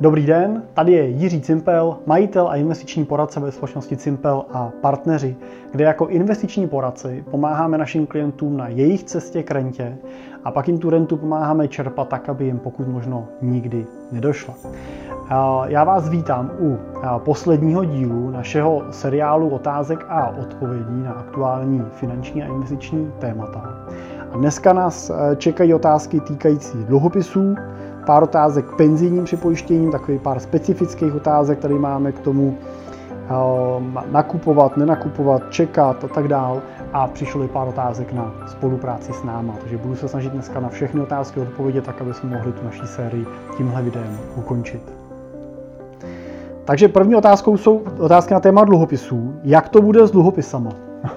Dobrý den, tady je Jiří Cimpel, majitel a investiční poradce ve společnosti Cimpel a partneři, kde jako investiční poradci pomáháme našim klientům na jejich cestě k rentě a pak jim tu rentu pomáháme čerpat tak, aby jim pokud možno nikdy nedošla. Já vás vítám u posledního dílu našeho seriálu otázek a odpovědí na aktuální finanční a investiční témata. A dneska nás e, čekají otázky týkající dluhopisů, pár otázek k penzijním připojištěním, takový pár specifických otázek, tady máme k tomu ehm, nakupovat, nenakupovat, čekat a tak dál. A přišlo i pár otázek na spolupráci s náma. Takže budu se snažit dneska na všechny otázky odpovědět, tak aby jsme mohli tu naší sérii tímhle videem ukončit. Takže první otázkou jsou otázky na téma dluhopisů. Jak to bude s dluhopisama?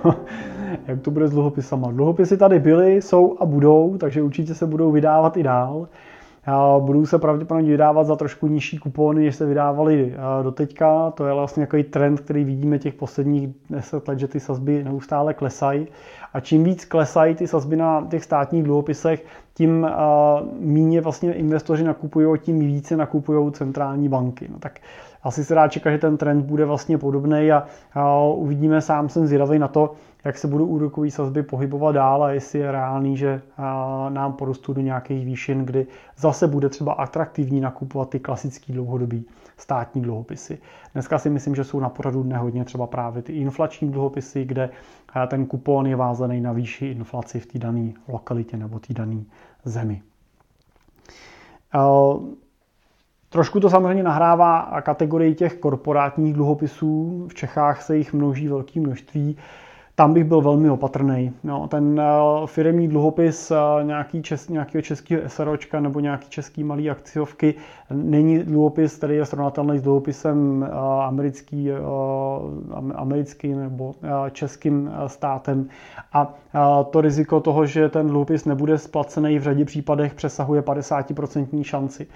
Jak to bude s dluhopisama? Dluhopisy tady byly, jsou a budou, takže určitě se budou vydávat i dál. Budou se pravděpodobně vydávat za trošku nižší kupony, než se vydávali do teďka. To je vlastně takový trend, který vidíme těch posledních 10 let, že ty sazby neustále klesají. A čím víc klesají ty sazby na těch státních dluhopisech, tím méně vlastně investoři nakupují, tím více nakupují centrální banky. No tak asi se dá čekat, že ten trend bude vlastně podobný a, uvidíme, sám jsem zvědavý na to, jak se budou úrokové sazby pohybovat dál a jestli je reálný, že nám porostou do nějakých výšin, kdy zase bude třeba atraktivní nakupovat ty klasické dlouhodobí státní dluhopisy. Dneska si myslím, že jsou na pořadu dne hodně třeba právě ty inflační dluhopisy, kde ten kupon je vázaný na výši inflaci v té dané lokalitě nebo té dané zemi. Trošku to samozřejmě nahrává kategorii těch korporátních dluhopisů. V Čechách se jich množí velké množství tam bych byl velmi opatrný. No, ten uh, firmní dluhopis uh, nějaký čes, nějakého českého SROčka nebo nějaký český malý akciovky není dluhopis, který je srovnatelný s dluhopisem uh, americký, americkým nebo českým státem. A to riziko toho, že ten dluhopis nebude splacený v řadě případech přesahuje 50% šanci.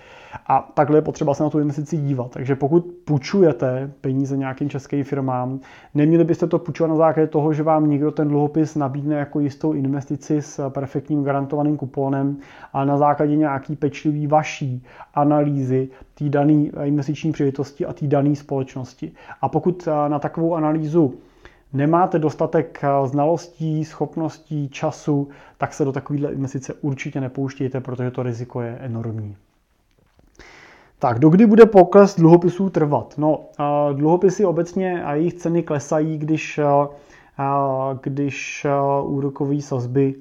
A takhle je potřeba se na tu investici dívat. Takže pokud půjčujete peníze nějakým českým firmám, neměli byste to půjčovat na základě toho, že vám někdo ten dluhopis nabídne jako jistou investici s perfektním garantovaným kuponem, ale na základě nějaký pečlivý vaší analýzy té dané investiční příležitosti a té dané společnosti. A pokud eh, na takovou analýzu nemáte dostatek eh, znalostí, schopností, času, tak se do takovéhle investice určitě nepouštějte, protože to riziko je enormní. Tak, dokdy bude pokles dluhopisů trvat? No, eh, dluhopisy obecně a jejich ceny klesají, když když úrokové sazby,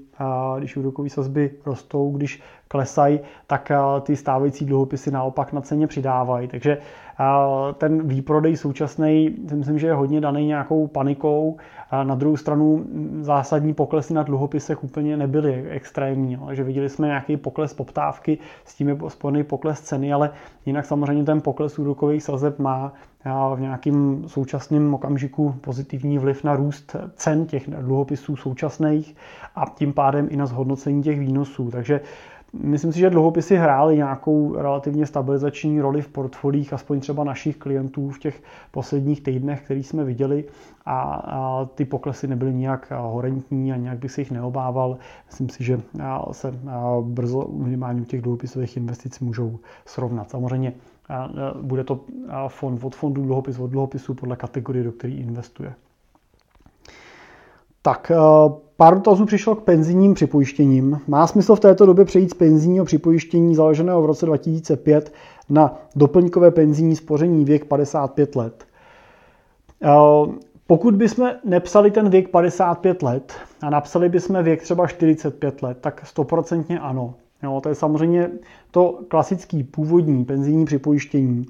když úrokové sazby rostou, když klesají, tak ty stávající dluhopisy naopak na ceně přidávají. Takže ten výprodej současný, myslím, že je hodně daný nějakou panikou. Na druhou stranu zásadní poklesy na dluhopisech úplně nebyly extrémní, že viděli jsme nějaký pokles poptávky, s tím je spojený pokles ceny, ale jinak samozřejmě ten pokles úrokových sazeb má v nějakým současném okamžiku pozitivní vliv na růst cen těch dluhopisů současných a tím pádem i na zhodnocení těch výnosů. Takže Myslím si, že dluhopisy hrály nějakou relativně stabilizační roli v portfolích, aspoň třeba našich klientů v těch posledních týdnech, který jsme viděli a, a ty poklesy nebyly nijak horentní a nějak bych se jich neobával. Myslím si, že se brzo minimálně u těch dluhopisových investic můžou srovnat. Samozřejmě bude to fond od fondu, dluhopis od dluhopisu podle kategorie, do které investuje. Tak, pár dotazů přišlo k penzijním připojištěním. Má smysl v této době přejít z penzijního připojištění založeného v roce 2005 na doplňkové penzijní spoření věk 55 let? Pokud bychom nepsali ten věk 55 let a napsali bychom věk třeba 45 let, tak stoprocentně ano. Jo, to je samozřejmě to klasický původní penzijní připojištění,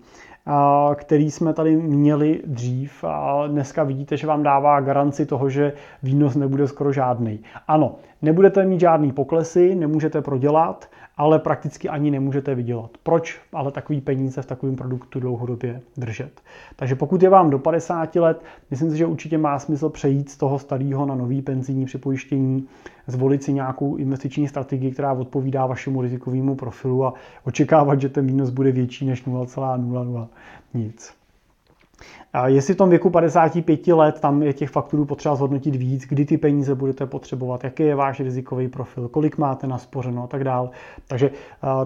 který jsme tady měli dřív a dneska vidíte, že vám dává garanci toho, že výnos nebude skoro žádný. Ano, nebudete mít žádný poklesy, nemůžete prodělat, ale prakticky ani nemůžete vydělat. Proč ale takový peníze v takovém produktu dlouhodobě držet? Takže pokud je vám do 50 let, myslím si, že určitě má smysl přejít z toho starého na nový penzijní připojištění, zvolit si nějakou investiční strategii, která odpovídá vašemu rizikovému profilu a očekávat, že ten výnos bude větší než 0,00 nic. A jestli v tom věku 55 let tam je těch fakturů potřeba zhodnotit víc, kdy ty peníze budete potřebovat, jaký je váš rizikový profil, kolik máte naspořeno a tak dále. Takže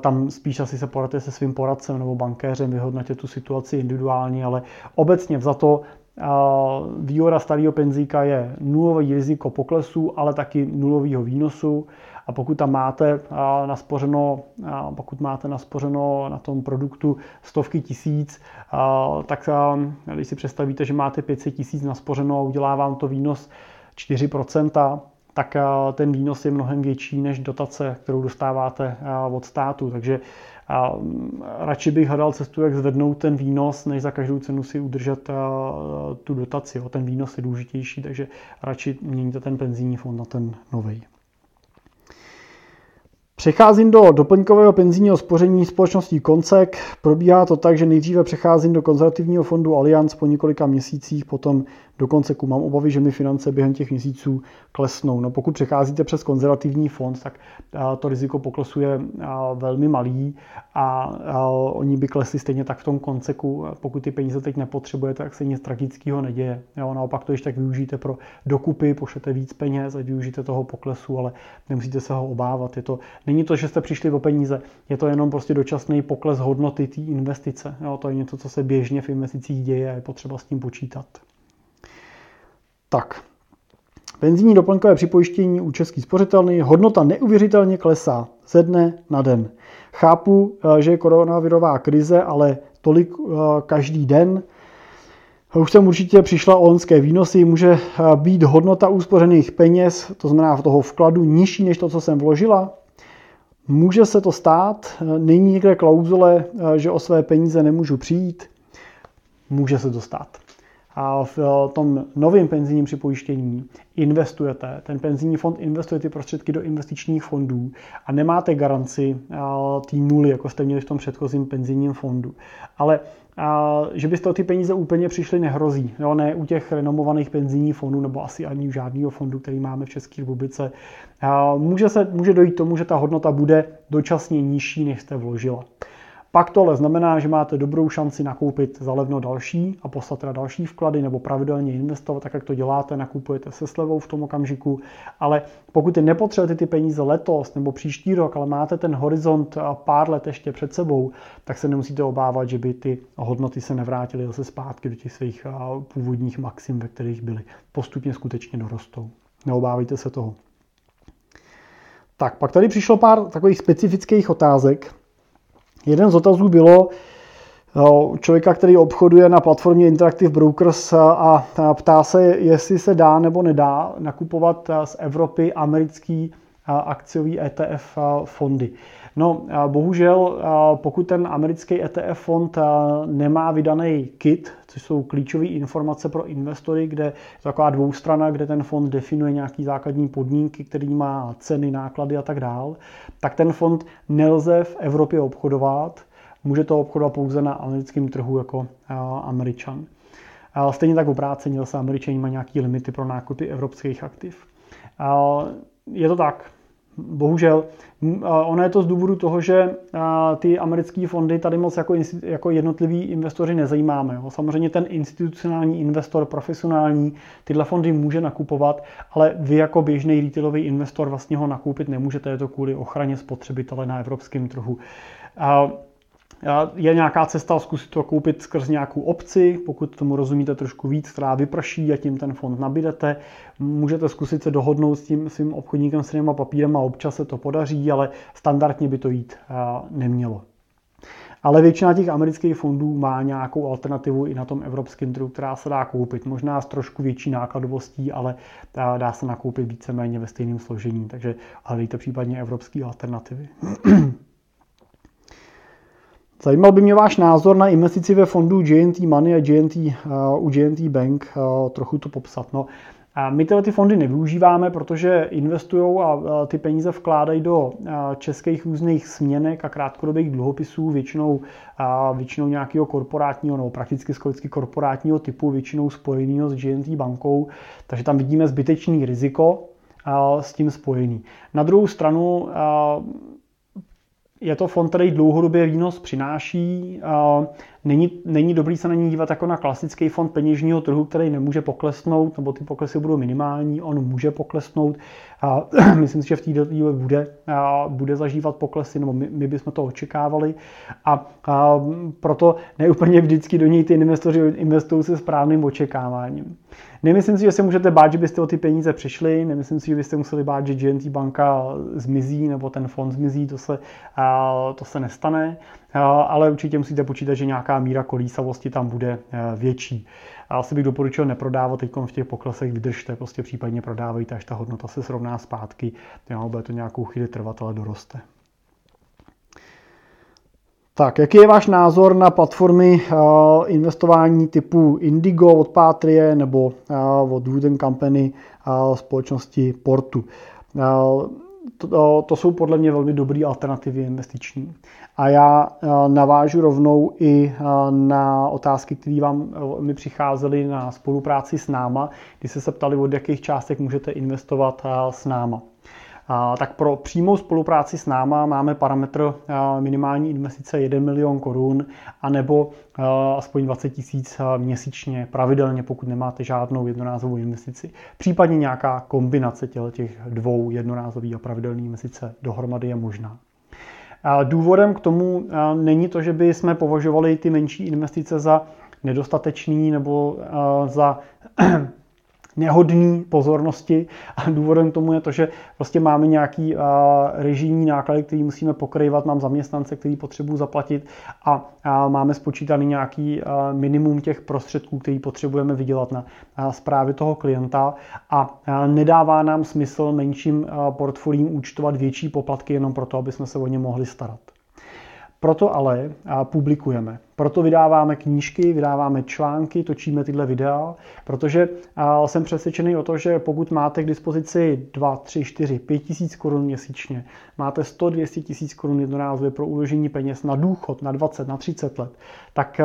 tam spíš asi se poradíte se svým poradcem nebo bankéřem, vyhodnotit tu situaci individuálně, ale obecně za to výhoda starého penzíka je nulový riziko poklesu, ale taky nulového výnosu. A pokud tam máte naspořeno, pokud máte naspořeno na tom produktu stovky tisíc, tak když si představíte, že máte 500 tisíc naspořeno a udělá vám to výnos 4%, tak ten výnos je mnohem větší než dotace, kterou dostáváte od státu. Takže radši bych hledal cestu, jak zvednout ten výnos, než za každou cenu si udržet tu dotaci. Ten výnos je důležitější, takže radši měníte ten penzijní fond na ten nový. Přecházím do doplňkového penzijního spoření společností Koncek. Probíhá to tak, že nejdříve přecházím do konzervativního fondu Allianz po několika měsících, potom do Konceku. Mám obavy, že mi finance během těch měsíců klesnou. No pokud přecházíte přes konzervativní fond, tak to riziko poklesu je velmi malý a oni by klesli stejně tak v tom Konceku. Pokud ty peníze teď nepotřebujete, tak se nic tragického neděje. Jo, naopak to ještě tak využijete pro dokupy, pošlete víc peněz a využijete toho poklesu, ale nemusíte se ho obávat. Je to Není to, že jste přišli o peníze, je to jenom prostě dočasný pokles hodnoty té investice. Jo, to je něco, co se běžně v investicích děje a je potřeba s tím počítat. Tak, Penzijní doplňkové připojištění u český spořitelný, hodnota neuvěřitelně klesá ze dne na den. Chápu, eh, že je koronavirová krize, ale tolik eh, každý den. Už jsem určitě přišla o loňské výnosy, může eh, být hodnota úspořených peněz, to znamená v toho vkladu, nižší než to, co jsem vložila. Může se to stát, není někde klauzule, že o své peníze nemůžu přijít. Může se to stát. A v tom novém penzijním připojištění investujete, ten penzijní fond investuje ty prostředky do investičních fondů a nemáte garanci té nuly, jako jste měli v tom předchozím penzijním fondu. Ale a že byste o ty peníze úplně přišli nehrozí. Jo? Ne u těch renomovaných penzijních fondů nebo asi ani u žádného fondu, který máme v České republice. A může, se, může dojít k tomu, že ta hodnota bude dočasně nižší, než jste vložila. Pak to ale znamená, že máte dobrou šanci nakoupit za levno další a poslat teda další vklady nebo pravidelně investovat, tak jak to děláte, nakupujete se slevou v tom okamžiku. Ale pokud nepotřebujete ty peníze letos nebo příští rok, ale máte ten horizont pár let ještě před sebou, tak se nemusíte obávat, že by ty hodnoty se nevrátily zase zpátky do těch svých původních maxim, ve kterých byly. Postupně skutečně dorostou. Neobávejte se toho. Tak, pak tady přišlo pár takových specifických otázek. Jeden z otazů bylo člověka, který obchoduje na platformě Interactive Brokers a ptá se, jestli se dá nebo nedá nakupovat z Evropy americký akciový ETF fondy. No, bohužel, pokud ten americký ETF fond nemá vydaný KIT, což jsou klíčové informace pro investory, kde je taková dvoustrana, kde ten fond definuje nějaký základní podmínky, který má ceny, náklady a tak dál, tak ten fond nelze v Evropě obchodovat. Může to obchodovat pouze na americkém trhu jako Američan. Stejně tak obráceně zase Američani mají nějaké limity pro nákupy evropských aktiv. Je to tak, Bohužel. Ono je to z důvodu toho, že ty americké fondy tady moc jako, jako jednotliví investoři nezajímáme. Jo. Samozřejmě ten institucionální investor, profesionální, tyhle fondy může nakupovat, ale vy jako běžný retailový investor vlastně ho nakoupit nemůžete. Je to kvůli ochraně spotřebitele na evropském trhu. Je nějaká cesta zkusit to koupit skrz nějakou obci, pokud tomu rozumíte trošku víc, která vyprší a tím ten fond nabídete. Můžete zkusit se dohodnout s tím svým obchodníkem s těma papírem a občas se to podaří, ale standardně by to jít nemělo. Ale většina těch amerických fondů má nějakou alternativu i na tom evropském trhu, která se dá koupit. Možná s trošku větší nákladovostí, ale dá se nakoupit víceméně ve stejném složení. Takže hledejte případně evropské alternativy. Zajímal by mě váš názor na investici ve fondu GNT Money a GNT, uh, u GNT Bank, uh, trochu to popsat. No, a my tyhle ty fondy nevyužíváme, protože investují a ty peníze vkládají do českých různých směnek a krátkodobých dluhopisů, většinou, většinou nějakého korporátního nebo prakticky skolicky korporátního typu, většinou spojeného s GNT bankou, takže tam vidíme zbytečný riziko s tím spojený. Na druhou stranu je to fond, který dlouhodobě výnos přináší. Není, není dobrý se na ní dívat jako na klasický fond peněžního trhu, který nemůže poklesnout, nebo ty poklesy budou minimální, on může poklesnout. A myslím si, že v té době bude, a bude zažívat poklesy, nebo my, my bychom to očekávali. A, a proto neúplně vždycky do něj ty investoři investují se správným očekáváním. Nemyslím si, že se můžete bát, že byste o ty peníze přišli, nemyslím si, že byste museli bát, že GNT banka zmizí nebo ten fond zmizí, to se, to se nestane, ale určitě musíte počítat, že nějaká míra kolísavosti tam bude e, větší. Asi bych doporučil neprodávat teď v těch poklesech, vydržte, prostě případně prodávejte, až ta hodnota se srovná zpátky, jo, bude to nějakou chvíli trvat, ale doroste. Tak, jaký je váš názor na platformy uh, investování typu Indigo od Patrie nebo od Wooden Company společnosti Portu? To, to jsou podle mě velmi dobré alternativy investiční. A já navážu rovnou i na otázky, které vám mi přicházely na spolupráci s náma, kdy se se ptali, od jakých částek můžete investovat s náma. Tak pro přímou spolupráci s náma máme parametr minimální investice 1 milion korun anebo aspoň 20 tisíc měsíčně pravidelně, pokud nemáte žádnou jednorázovou investici. Případně nějaká kombinace těch dvou jednorázových a pravidelných investice dohromady je možná. Důvodem k tomu není to, že by jsme považovali ty menší investice za nedostatečný nebo za nehodný pozornosti. A důvodem tomu je to, že prostě máme nějaký režijní náklady, který musíme pokrývat, mám zaměstnance, který potřebuji zaplatit a, máme spočítaný nějaký minimum těch prostředků, který potřebujeme vydělat na zprávě toho klienta. A nedává nám smysl menším portfolím účtovat větší poplatky jenom proto, aby jsme se o ně mohli starat. Proto ale publikujeme. Proto vydáváme knížky, vydáváme články, točíme tyhle videa, protože jsem přesvědčený o to, že pokud máte k dispozici 2, 3, 4, 5 tisíc korun měsíčně, máte 100, 200 tisíc korun jednorázově pro uložení peněz na důchod na 20, na 30 let, tak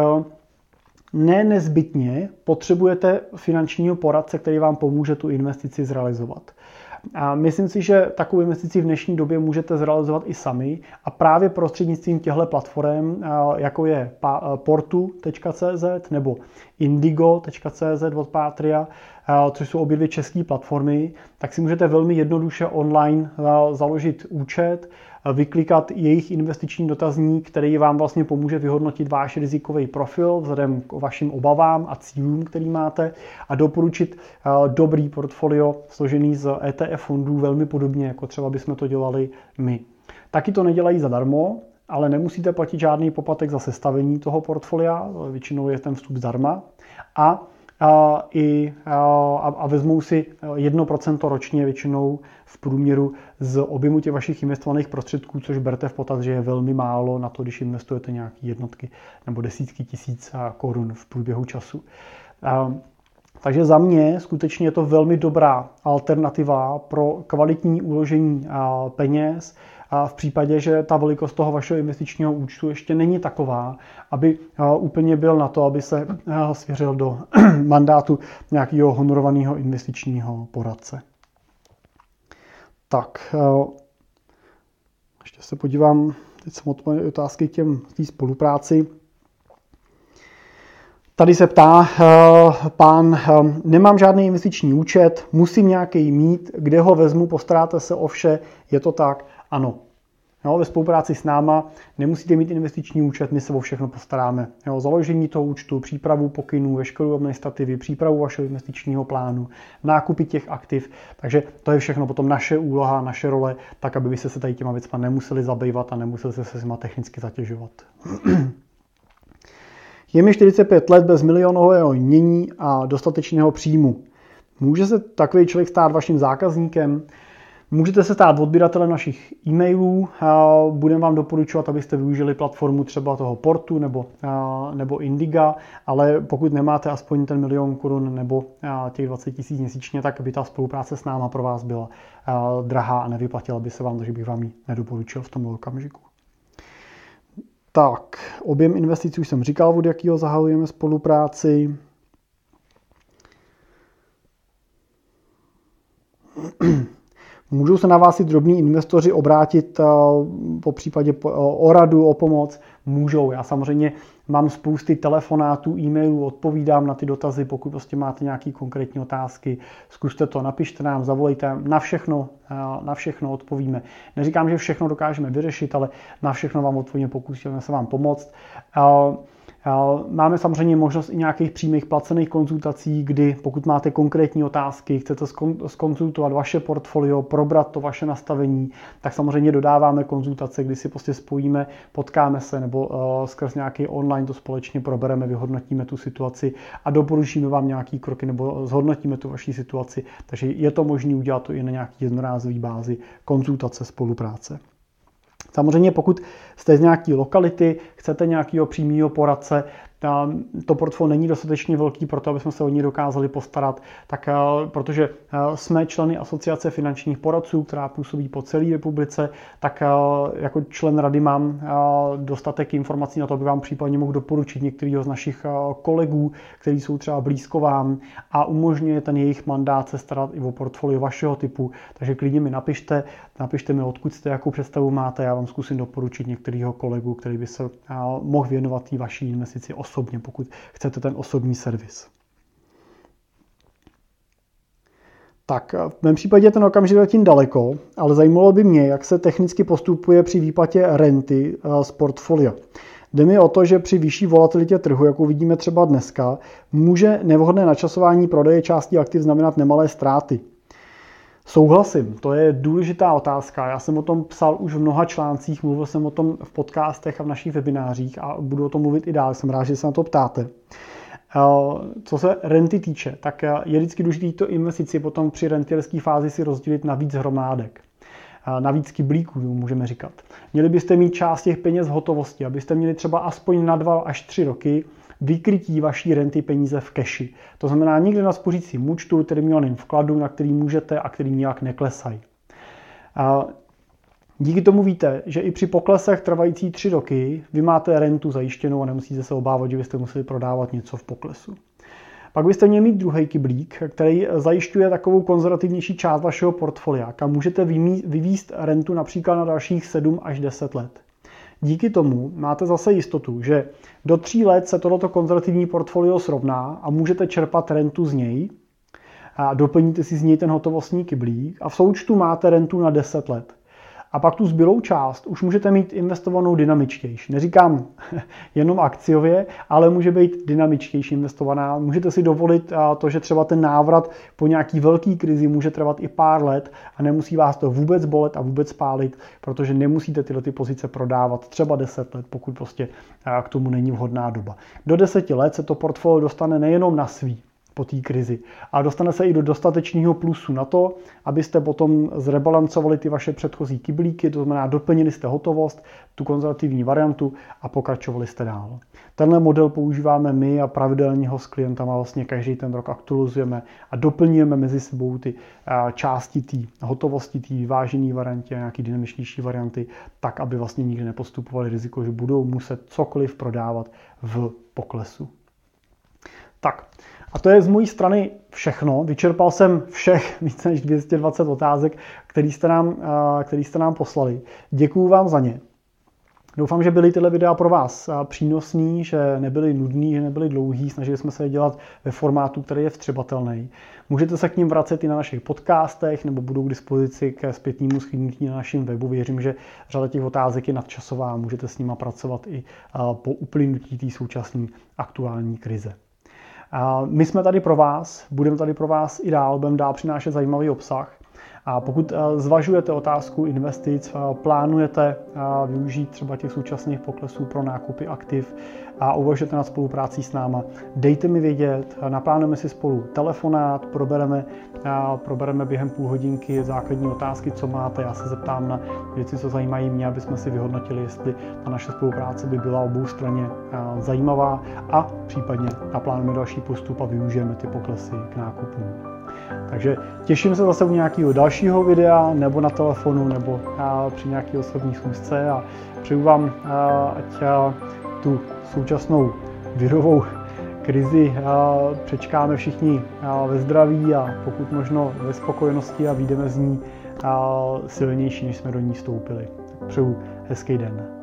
ne nezbytně potřebujete finančního poradce, který vám pomůže tu investici zrealizovat. A myslím si, že takovou investici v dnešní době můžete zrealizovat i sami. A právě prostřednictvím těchto platform, jako je portu.cz nebo indigo.cz od Patria, což jsou obě dvě české platformy, tak si můžete velmi jednoduše online založit účet, vyklikat jejich investiční dotazník, který vám vlastně pomůže vyhodnotit váš rizikový profil vzhledem k vašim obavám a cílům, který máte a doporučit eh, dobrý portfolio složený z ETF fondů velmi podobně, jako třeba bychom to dělali my. Taky to nedělají zadarmo, ale nemusíte platit žádný poplatek za sestavení toho portfolia, většinou je ten vstup zdarma. A a, i, a, a vezmou si 1% ročně většinou v průměru z objemu těch vašich investovaných prostředků, což berte v potaz, že je velmi málo na to, když investujete nějaké jednotky nebo desítky tisíc korun v průběhu času. Takže za mě skutečně je to velmi dobrá alternativa pro kvalitní uložení peněz, a v případě, že ta velikost toho vašeho investičního účtu ještě není taková, aby úplně byl na to, aby se svěřil do mandátu nějakého honorovaného investičního poradce. Tak, ještě se podívám, teď jsem odpověděl otázky k těm té spolupráci. Tady se ptá pán, nemám žádný investiční účet, musím nějaký mít, kde ho vezmu, postaráte se o vše, je to tak? Ano, Jo, ve spolupráci s náma nemusíte mít investiční účet, my se o všechno postaráme. Jo, založení toho účtu, přípravu pokynů, veškerou administrativy, přípravu vašeho investičního plánu, nákupy těch aktiv. Takže to je všechno potom naše úloha, naše role, tak aby byste se tady těma věcma nemuseli zabývat a nemuseli se s nimi technicky zatěžovat. Je mi 45 let bez milionového mění a dostatečného příjmu. Může se takový člověk stát vaším zákazníkem? Můžete se stát odběratelem našich e-mailů, budeme vám doporučovat, abyste využili platformu třeba toho Portu nebo, nebo Indiga, ale pokud nemáte aspoň ten milion korun nebo těch 20 tisíc měsíčně, tak by ta spolupráce s náma pro vás byla drahá a nevyplatila by se vám, takže bych vám ji nedoporučil v tom okamžiku. Tak, objem investic už jsem říkal, od jakého zahajujeme spolupráci. Můžou se na vás i drobní investoři obrátit eh, po případě o radu, o pomoc? Můžou. Já samozřejmě mám spousty telefonátů, e-mailů, odpovídám na ty dotazy, pokud prostě máte nějaké konkrétní otázky, zkuste to, napište nám, zavolejte, na všechno, na všechno odpovíme. Neříkám, že všechno dokážeme vyřešit, ale na všechno vám odpovíme, pokusíme se vám pomoct. Máme samozřejmě možnost i nějakých přímých placených konzultací, kdy pokud máte konkrétní otázky, chcete skonzultovat vaše portfolio, probrat to vaše nastavení, tak samozřejmě dodáváme konzultace, kdy si prostě spojíme, potkáme se nebo uh, skrz nějaký online to společně probereme, vyhodnotíme tu situaci a doporučíme vám nějaký kroky nebo zhodnotíme tu vaši situaci. Takže je to možné udělat to i na nějaký jednorázový bázi konzultace, spolupráce. Samozřejmě pokud jste z nějaké lokality, chcete nějakého přímého poradce, to portfolio není dostatečně velký pro to, aby jsme se o ní dokázali postarat, tak eh, protože eh, jsme členy asociace finančních poradců, která působí po celé republice, tak eh, jako člen rady mám dostatek informací na to, aby vám případně mohl doporučit některého z našich kolegů, kteří jsou třeba blízko vám a umožňuje ten jejich mandát se starat i o portfolio vašeho typu. Takže klidně mi napište, napište mi, odkud jste, jakou představu máte, já vám zkusím doporučit některého kolegu, který by se mohl věnovat té vaší investici osobně, pokud chcete ten osobní servis. Tak v mém případě ten okamžik zatím daleko, ale zajímalo by mě, jak se technicky postupuje při výplatě renty eh, z portfolia. Jde mi o to, že při vyšší volatilitě trhu, jakou vidíme třeba dneska, může nevhodné načasování prodeje části aktiv znamenat nemalé ztráty. Souhlasím, to je důležitá otázka. Já jsem o tom psal už v mnoha článcích, mluvil jsem o tom v podcastech a v našich webinářích a budu o tom mluvit i dál. Jsem rád, že se na to ptáte. Eh, co se renty týče, tak eh, je vždycky důležité to investici potom při rentierské fázi si rozdělit na víc hromádek. Eh, na víc kyblíků, můžeme říkat. Měli byste mít část těch peněz v hotovosti, abyste měli třeba aspoň na dva až tři roky vykrytí vaší renty peníze v keši. To znamená někde na spořícím účtu, termínovaným vkladu, na který můžete a který nijak neklesají. Díky tomu víte, že i při poklesech trvající tři roky vy máte rentu zajištěnou a nemusíte se obávat, že byste museli prodávat něco v poklesu. Pak byste měli mít druhý kyblík, který zajišťuje takovou konzervativnější část vašeho portfolia, kam můžete vyvíst rentu například na dalších 7 až 10 let. Díky tomu máte zase jistotu, že do tří let se toto konzervativní portfolio srovná a můžete čerpat rentu z něj a doplníte si z něj ten hotovostní kyblík a v součtu máte rentu na 10 let. A pak tu zbylou část už můžete mít investovanou dynamičtější. Neříkám jenom akciově, ale může být dynamičtější investovaná. Můžete si dovolit to, že třeba ten návrat po nějaký velký krizi může trvat i pár let a nemusí vás to vůbec bolet a vůbec spálit, protože nemusíte tyhle ty pozice prodávat třeba 10 let, pokud prostě k tomu není vhodná doba. Do 10 let se to portfolio dostane nejenom na svý, po té krizi. A dostane se i do dostatečného plusu na to, abyste potom zrebalancovali ty vaše předchozí kyblíky, to znamená doplnili jste hotovost, tu konzervativní variantu a pokračovali jste dál. Tenhle model používáme my a pravidelně ho s klientama vlastně každý ten rok aktualizujeme a doplňujeme mezi sebou ty části té hotovosti, té vyvážené varianty a nějaký dynamičnější varianty, tak, aby vlastně nikdy nepostupovali riziko, že budou muset cokoliv prodávat v poklesu. Tak, a to je z mojí strany všechno. Vyčerpal jsem všech více než 220 otázek, které jste nám, který jste nám poslali. Děkuju vám za ně. Doufám, že byly tyhle videa pro vás přínosný, že nebyly nudný, že nebyly dlouhý. Snažili jsme se je dělat ve formátu, který je vstřebatelný. Můžete se k ním vracet i na našich podcastech nebo budou k dispozici ke zpětnímu schrnutí na našem webu. Věřím, že řada těch otázek je nadčasová a můžete s nimi pracovat i po uplynutí té současné aktuální krize. My jsme tady pro vás, budeme tady pro vás i dál, budeme dál přinášet zajímavý obsah. A pokud eh, zvažujete otázku investic, eh, plánujete eh, využít třeba těch současných poklesů pro nákupy aktiv a uvažujete na spolupráci s náma, dejte mi vědět, naplánujeme si spolu telefonát, probereme, probereme během půl hodinky základní otázky, co máte, já se zeptám na věci, co zajímají mě, aby jsme si vyhodnotili, jestli ta naše spolupráce by byla obou straně zajímavá a případně naplánujeme další postup a využijeme ty poklesy k nákupům. Takže těším se zase u nějakého dalšího videa, nebo na telefonu, nebo při nějaké osobní schůzce a přeju vám, ať tu současnou virovou krizi přečkáme všichni ve zdraví a pokud možno ve spokojenosti a výjdeme z ní silnější, než jsme do ní vstoupili. Přeju hezký den.